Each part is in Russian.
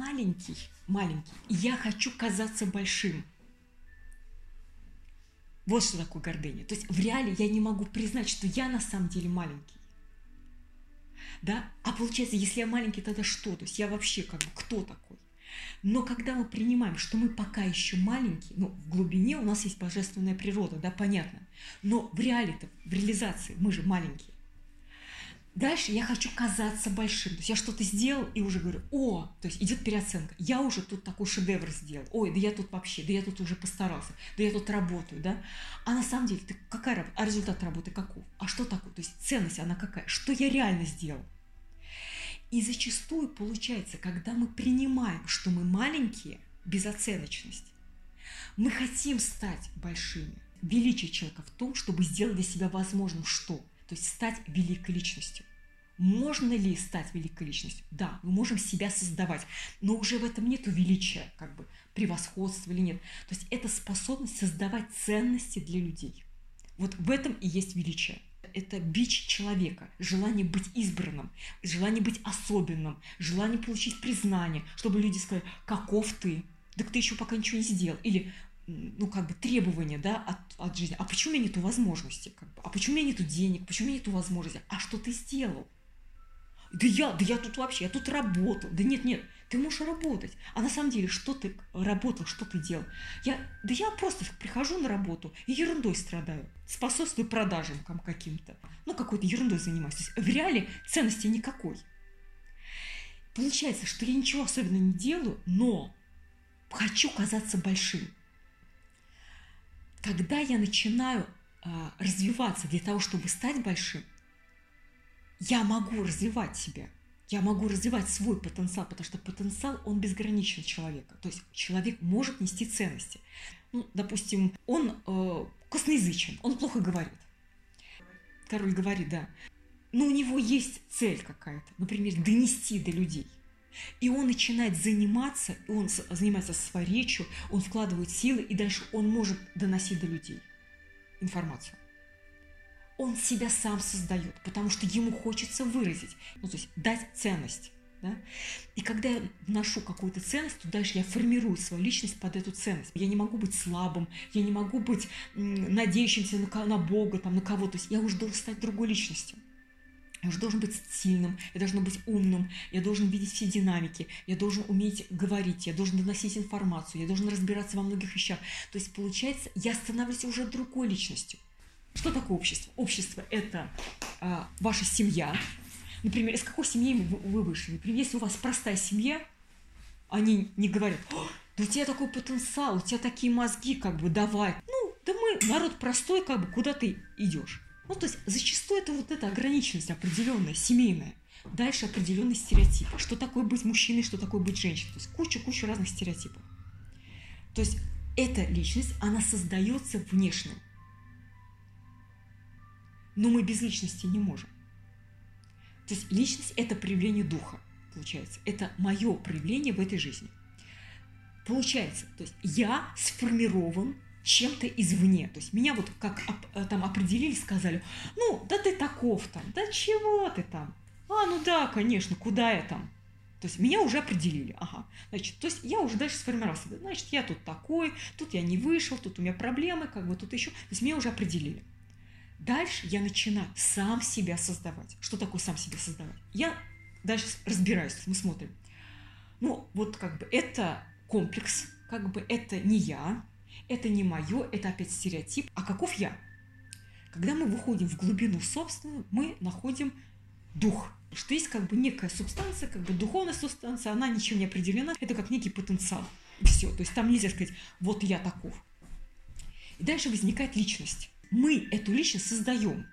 маленький, маленький, я хочу казаться большим. Вот что такое гордыня. То есть в реале я не могу признать, что я на самом деле маленький. Да? А получается, если я маленький, тогда что? То есть я вообще как бы кто такой? Но когда мы принимаем, что мы пока еще маленькие, ну, в глубине у нас есть божественная природа, да, понятно. Но в реале-то, в реализации мы же маленькие. Дальше я хочу казаться большим. То есть я что-то сделал и уже говорю, о, то есть идет переоценка. Я уже тут такой шедевр сделал. Ой, да я тут вообще, да я тут уже постарался, да я тут работаю, да. А на самом деле, ты какая работа? А результат работы каков? А что такое? То есть ценность, она какая? Что я реально сделал? И зачастую получается, когда мы принимаем, что мы маленькие, безоценочность, мы хотим стать большими. Величие человека в том, чтобы сделать для себя возможным что? То есть стать великой личностью. Можно ли стать великой личностью? Да, мы можем себя создавать, но уже в этом нет величия, как бы превосходства или нет. То есть это способность создавать ценности для людей. Вот в этом и есть величие. Это бич человека, желание быть избранным, желание быть особенным, желание получить признание, чтобы люди сказали, каков ты, так ты еще пока ничего не сделал. Или ну, как бы требования, да, от, от жизни. А почему у меня нету возможности? Как бы? А почему у меня нету денег? Почему у меня нету возможности? А что ты сделал? Да я, да я тут вообще, я тут работал. Да нет, нет, ты можешь работать. А на самом деле, что ты работал, что ты делал? Я, да я просто прихожу на работу и ерундой страдаю. Способствую продажам каким-то. Ну, какой-то ерундой занимаюсь. То есть в реале ценности никакой. Получается, что я ничего особенно не делаю, но хочу казаться большим когда я начинаю э, развиваться для того, чтобы стать большим, я могу развивать себя, я могу развивать свой потенциал, потому что потенциал, он безграничен человека. То есть человек может нести ценности. Ну, допустим, он э, косноязычен, он плохо говорит. Король говорит, да. Но у него есть цель какая-то, например, донести до людей – и он начинает заниматься, он занимается своей речью, он вкладывает силы, и дальше он может доносить до людей информацию. Он себя сам создает, потому что ему хочется выразить, ну, то есть дать ценность. Да? И когда я вношу какую-то ценность, то дальше я формирую свою личность под эту ценность. Я не могу быть слабым, я не могу быть надеющимся на, на Бога, там, на кого-то. Я уже должен стать другой личностью. Я уже должен быть сильным, я должен быть умным, я должен видеть все динамики, я должен уметь говорить, я должен доносить информацию, я должен разбираться во многих вещах. То есть, получается, я становлюсь уже другой личностью. Что такое общество? Общество – это а, ваша семья. Например, из какой семьи вы, вы вышли? Например, если у вас простая семья, они не говорят, да у тебя такой потенциал, у тебя такие мозги, как бы, давай. Ну, да мы народ простой, как бы, куда ты идешь? Ну, то есть зачастую это вот эта ограниченность определенная, семейная. Дальше определенный стереотип. Что такое быть мужчиной, что такое быть женщиной. То есть куча-куча разных стереотипов. То есть эта личность, она создается внешне. Но мы без личности не можем. То есть личность – это проявление духа, получается. Это мое проявление в этой жизни. Получается, то есть я сформирован чем-то извне. То есть меня вот как э, там определили, сказали, ну, да ты таков там, да чего ты там? А, ну да, конечно, куда я там? То есть меня уже определили, ага. Значит, то есть я уже дальше сформировался. Значит, я тут такой, тут я не вышел, тут у меня проблемы, как бы тут еще. То есть меня уже определили. Дальше я начинаю сам себя создавать. Что такое сам себя создавать? Я дальше разбираюсь, мы смотрим. Ну, вот как бы это комплекс, как бы это не я, это не мое, это опять стереотип. А каков я? Когда мы выходим в глубину собственную, мы находим дух. Что есть как бы некая субстанция, как бы духовная субстанция, она ничем не определена. Это как некий потенциал. Все. То есть там нельзя сказать, вот я таков. И дальше возникает личность. Мы эту личность создаем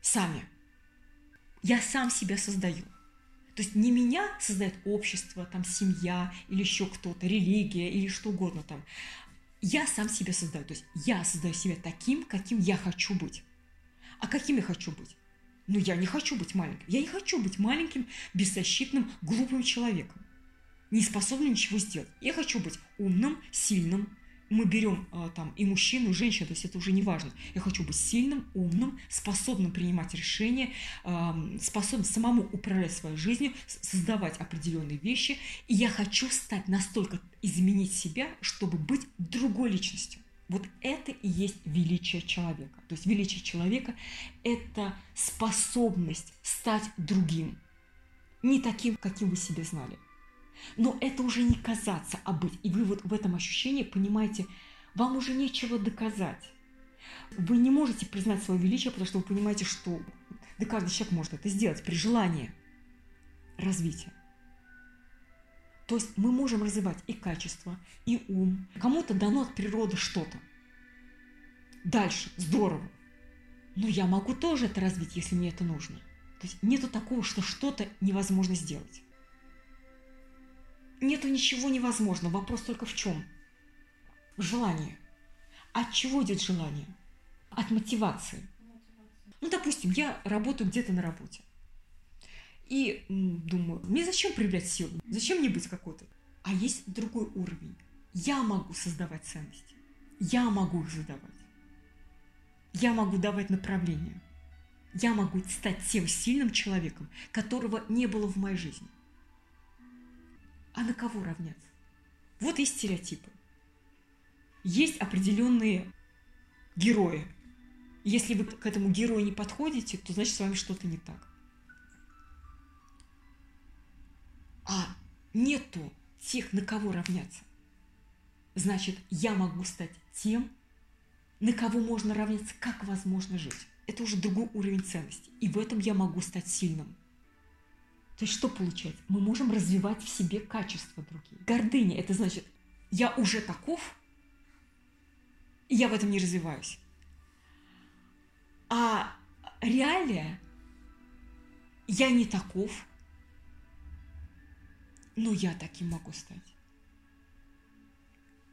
сами. Я сам себя создаю. То есть не меня создает общество, там семья или еще кто-то, религия или что угодно там, я сам себя создаю. То есть я создаю себя таким, каким я хочу быть. А каким я хочу быть? Ну, я не хочу быть маленьким. Я не хочу быть маленьким, беззащитным, глупым человеком, не способным ничего сделать. Я хочу быть умным, сильным, мы берем а, там и мужчину, и женщину, то есть это уже не важно. Я хочу быть сильным, умным, способным принимать решения, способным самому управлять своей жизнью, создавать определенные вещи. И я хочу стать настолько, изменить себя, чтобы быть другой личностью. Вот это и есть величие человека. То есть величие человека – это способность стать другим, не таким, каким вы себе знали. Но это уже не казаться, а быть. И вы вот в этом ощущении понимаете, вам уже нечего доказать. Вы не можете признать свое величие, потому что вы понимаете, что да каждый человек может это сделать при желании развития. То есть мы можем развивать и качество, и ум. Кому-то дано от природы что-то. Дальше, здорово. Но я могу тоже это развить, если мне это нужно. То есть нету такого, что что-то невозможно сделать. Нету ничего невозможного. Вопрос только в чем? В желании. От чего идет желание? От мотивации. Ну, допустим, я работаю где-то на работе. И думаю, мне зачем проявлять силу? Зачем мне быть какой-то? А есть другой уровень. Я могу создавать ценности. Я могу их задавать. Я могу давать направление. Я могу стать тем сильным человеком, которого не было в моей жизни. А на кого равняться? Вот есть стереотипы. Есть определенные герои. Если вы к этому герою не подходите, то значит с вами что-то не так. А нету тех, на кого равняться. Значит, я могу стать тем, на кого можно равняться, как возможно жить. Это уже другой уровень ценностей. И в этом я могу стать сильным. То есть что получается? Мы можем развивать в себе качества другие. Гордыня – это значит, я уже таков, и я в этом не развиваюсь. А реалия – я не таков, но я таким могу стать.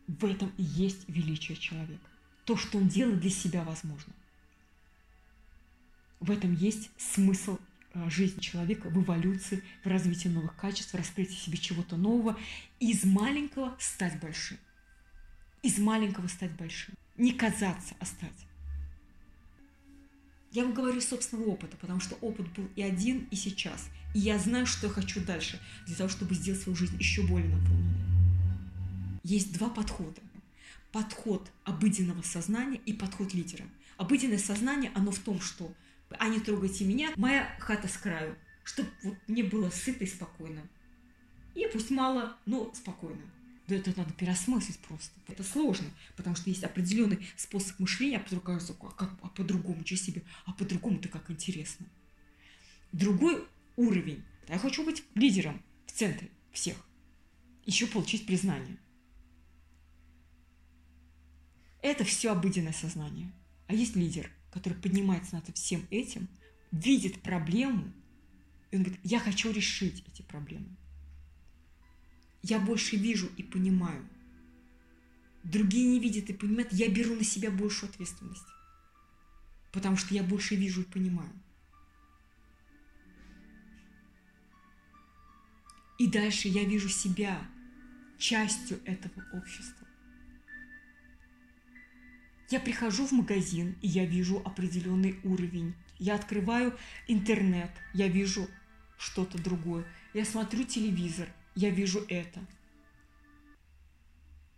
В этом и есть величие человека. То, что он делает для себя возможно. В этом есть смысл жизнь человека в эволюции, в развитии новых качеств, в раскрытии себе чего-то нового. Из маленького стать большим. Из маленького стать большим. Не казаться, а стать. Я вам говорю собственного опыта, потому что опыт был и один, и сейчас. И я знаю, что я хочу дальше, для того, чтобы сделать свою жизнь еще более наполненной. Есть два подхода. Подход обыденного сознания и подход лидера. Обыденное сознание, оно в том, что а не трогайте меня, моя хата с краю, чтобы вот мне было сыто и спокойно. И пусть мало, но спокойно. Да это надо переосмыслить просто. Это сложно, потому что есть определенный способ мышления, а потом кажется, а, как, а по-другому, что себе, а по-другому-то как интересно. Другой уровень. Я хочу быть лидером в центре всех. Еще получить признание. Это все обыденное сознание. А есть лидер – который поднимается над всем этим, видит проблему, и он говорит, я хочу решить эти проблемы. Я больше вижу и понимаю. Другие не видят и понимают, я беру на себя большую ответственность, потому что я больше вижу и понимаю. И дальше я вижу себя частью этого общества. Я прихожу в магазин, и я вижу определенный уровень. Я открываю интернет, я вижу что-то другое. Я смотрю телевизор, я вижу это.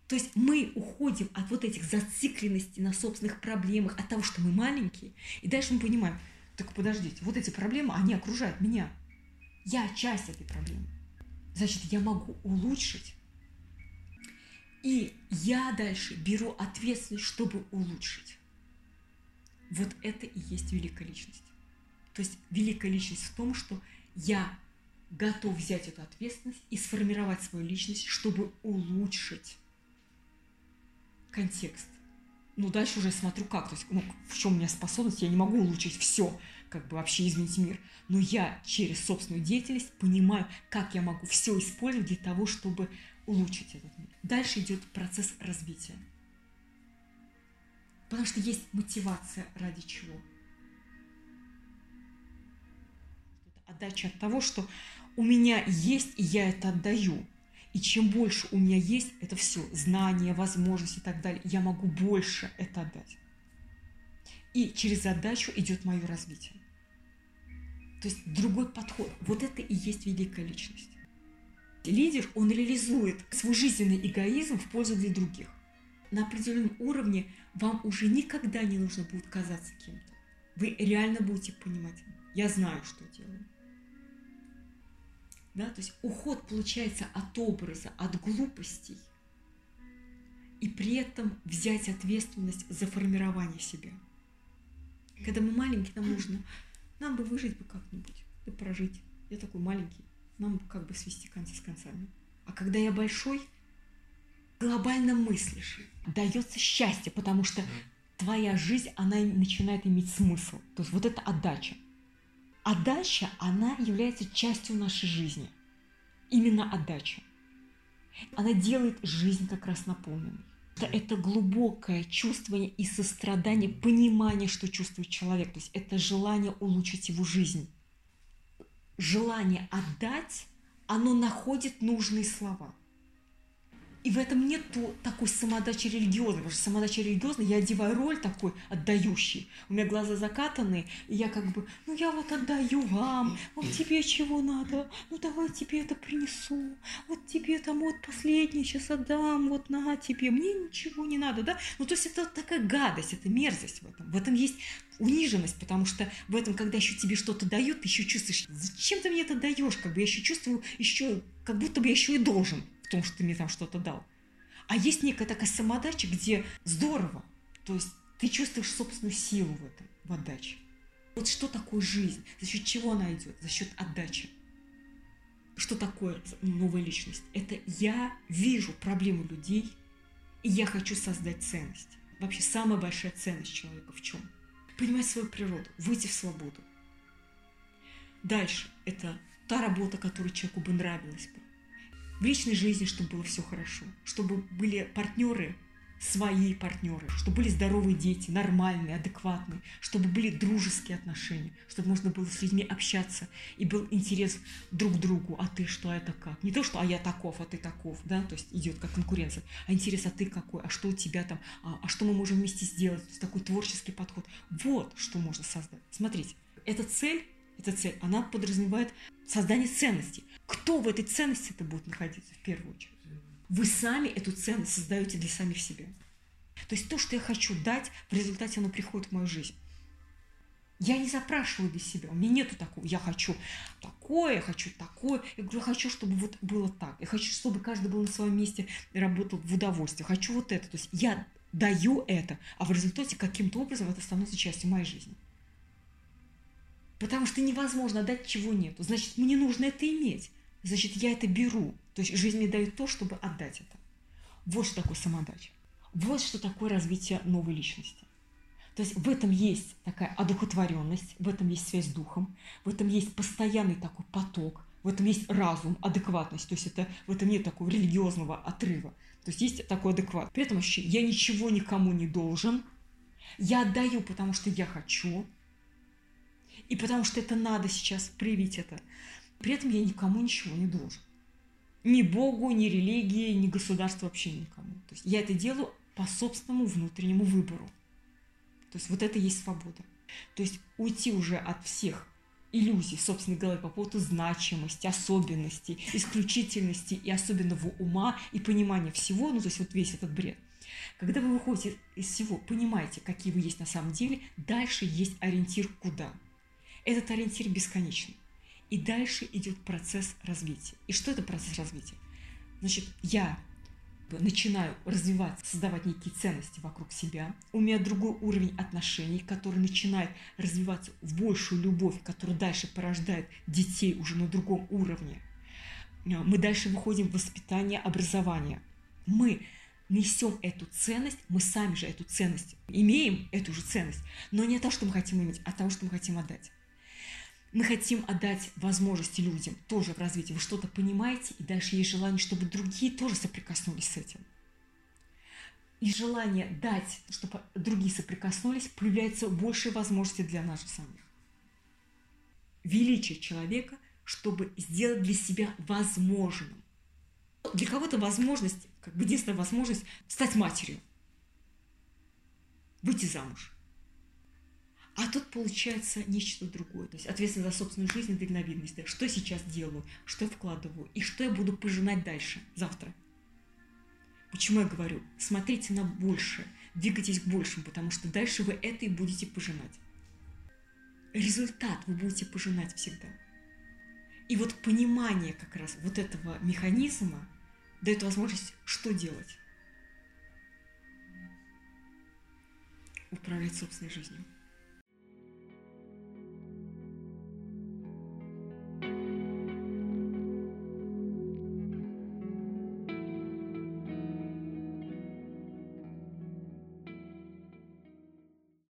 То есть мы уходим от вот этих зацикленностей на собственных проблемах, от того, что мы маленькие, и дальше мы понимаем, так подождите, вот эти проблемы, они окружают меня. Я часть этой проблемы. Значит, я могу улучшить и я дальше беру ответственность, чтобы улучшить. Вот это и есть великая личность. То есть великая личность в том, что я готов взять эту ответственность и сформировать свою личность, чтобы улучшить контекст. Ну, дальше уже смотрю как. То есть, ну, в чем у меня способность, я не могу улучшить все, как бы вообще изменить мир. Но я через собственную деятельность понимаю, как я могу все использовать для того, чтобы улучшить этот мир. Дальше идет процесс развития. Потому что есть мотивация ради чего. Отдача от того, что у меня есть, и я это отдаю. И чем больше у меня есть, это все, знания, возможности и так далее, я могу больше это отдать. И через задачу идет мое развитие. То есть другой подход. Вот это и есть великая личность. Лидер, он реализует свой жизненный эгоизм в пользу для других. На определенном уровне вам уже никогда не нужно будет казаться кем-то. Вы реально будете понимать, я знаю, что делаю. Да, то есть уход получается от образа, от глупостей. И при этом взять ответственность за формирование себя. Когда мы маленькие, нам нужно, нам бы выжить бы как-нибудь, да прожить. Я такой маленький, нам как бы свести концы с концами. А когда я большой, глобально мыслишь, дается счастье, потому что твоя жизнь, она начинает иметь смысл. То есть вот это отдача. Отдача, она является частью нашей жизни. Именно отдача. Она делает жизнь как раз наполненной. Это, это глубокое чувствование и сострадание, понимание, что чувствует человек. То есть это желание улучшить его жизнь. Желание отдать, оно находит нужные слова – и в этом нет такой самодачи религиозной, потому что самодача религиозная, я одеваю роль такой отдающий. У меня глаза закатаны, и я как бы, ну я вот отдаю вам, вот тебе чего надо, ну давай тебе это принесу, вот тебе там вот последнее сейчас отдам, вот на тебе, мне ничего не надо, да? Ну то есть это такая гадость, это мерзость в этом. В этом есть униженность, потому что в этом, когда еще тебе что-то дают, ты еще чувствуешь, зачем ты мне это даешь, как бы я еще чувствую, еще, как будто бы я еще и должен в том, что ты мне там что-то дал. А есть некая такая самодача, где здорово. То есть ты чувствуешь собственную силу в этом, в отдаче. Вот что такое жизнь? За счет чего она идет? За счет отдачи. Что такое новая личность? Это я вижу проблемы людей, и я хочу создать ценность. Вообще самая большая ценность человека в чем? Понимать свою природу, выйти в свободу. Дальше это та работа, которая человеку бы нравилась бы в личной жизни, чтобы было все хорошо, чтобы были партнеры, свои партнеры, чтобы были здоровые дети, нормальные, адекватные, чтобы были дружеские отношения, чтобы можно было с людьми общаться и был интерес друг к другу, а ты что, а это как? Не то, что а я таков, а ты таков, да, то есть идет как конкуренция, а интерес, а ты какой, а что у тебя там, а, а что мы можем вместе сделать, такой творческий подход. Вот что можно создать. Смотрите, эта цель, эта цель, она подразумевает создание ценностей. Кто в этой ценности это будет находиться в первую очередь? Вы сами эту ценность создаете для самих себя. То есть то, что я хочу дать, в результате оно приходит в мою жизнь. Я не запрашиваю для себя, у меня нету такого, я хочу такое, я хочу такое, я говорю, хочу, чтобы вот было так, я хочу, чтобы каждый был на своем месте и работал в удовольствие, хочу вот это, то есть я даю это, а в результате каким-то образом это становится частью моей жизни. Потому что невозможно дать, чего нету. Значит, мне нужно это иметь. Значит, я это беру. То есть жизнь мне дает то, чтобы отдать это. Вот что такое самодача. Вот что такое развитие новой личности. То есть в этом есть такая одухотворенность, в этом есть связь с духом, в этом есть постоянный такой поток, в этом есть разум, адекватность. То есть это, в этом нет такого религиозного отрыва. То есть есть такой адекват. При этом вообще я ничего никому не должен, я отдаю, потому что я хочу, и потому что это надо сейчас проявить это. При этом я никому ничего не должен. Ни Богу, ни религии, ни государству, вообще никому. То есть я это делаю по собственному внутреннему выбору. То есть вот это и есть свобода. То есть уйти уже от всех иллюзий собственной головы по поводу значимости, особенностей, исключительности и особенного ума и понимания всего, ну то есть вот весь этот бред. Когда вы выходите из всего, понимаете, какие вы есть на самом деле, дальше есть ориентир куда – этот ориентир бесконечный. И дальше идет процесс развития. И что это процесс развития? Значит, я начинаю развиваться, создавать некие ценности вокруг себя. У меня другой уровень отношений, который начинает развиваться в большую любовь, которая дальше порождает детей уже на другом уровне. Мы дальше выходим в воспитание, образование. Мы несем эту ценность, мы сами же эту ценность имеем, эту же ценность, но не то, что мы хотим иметь, а того, что мы хотим отдать. Мы хотим отдать возможности людям тоже в развитии. Вы что-то понимаете, и дальше есть желание, чтобы другие тоже соприкоснулись с этим. И желание дать, чтобы другие соприкоснулись, появляется больше возможностей для нас самих. Величие человека, чтобы сделать для себя возможным. для кого-то возможность, как бы единственная возможность стать матерью, выйти замуж. А тут получается нечто другое. То есть ответственность за собственную жизнь и дальновидность. Да, что я сейчас делаю, что я вкладываю, и что я буду пожинать дальше, завтра. Почему я говорю? Смотрите на большее, двигайтесь к большему, потому что дальше вы это и будете пожинать. Результат вы будете пожинать всегда. И вот понимание как раз вот этого механизма дает возможность что делать? Управлять собственной жизнью.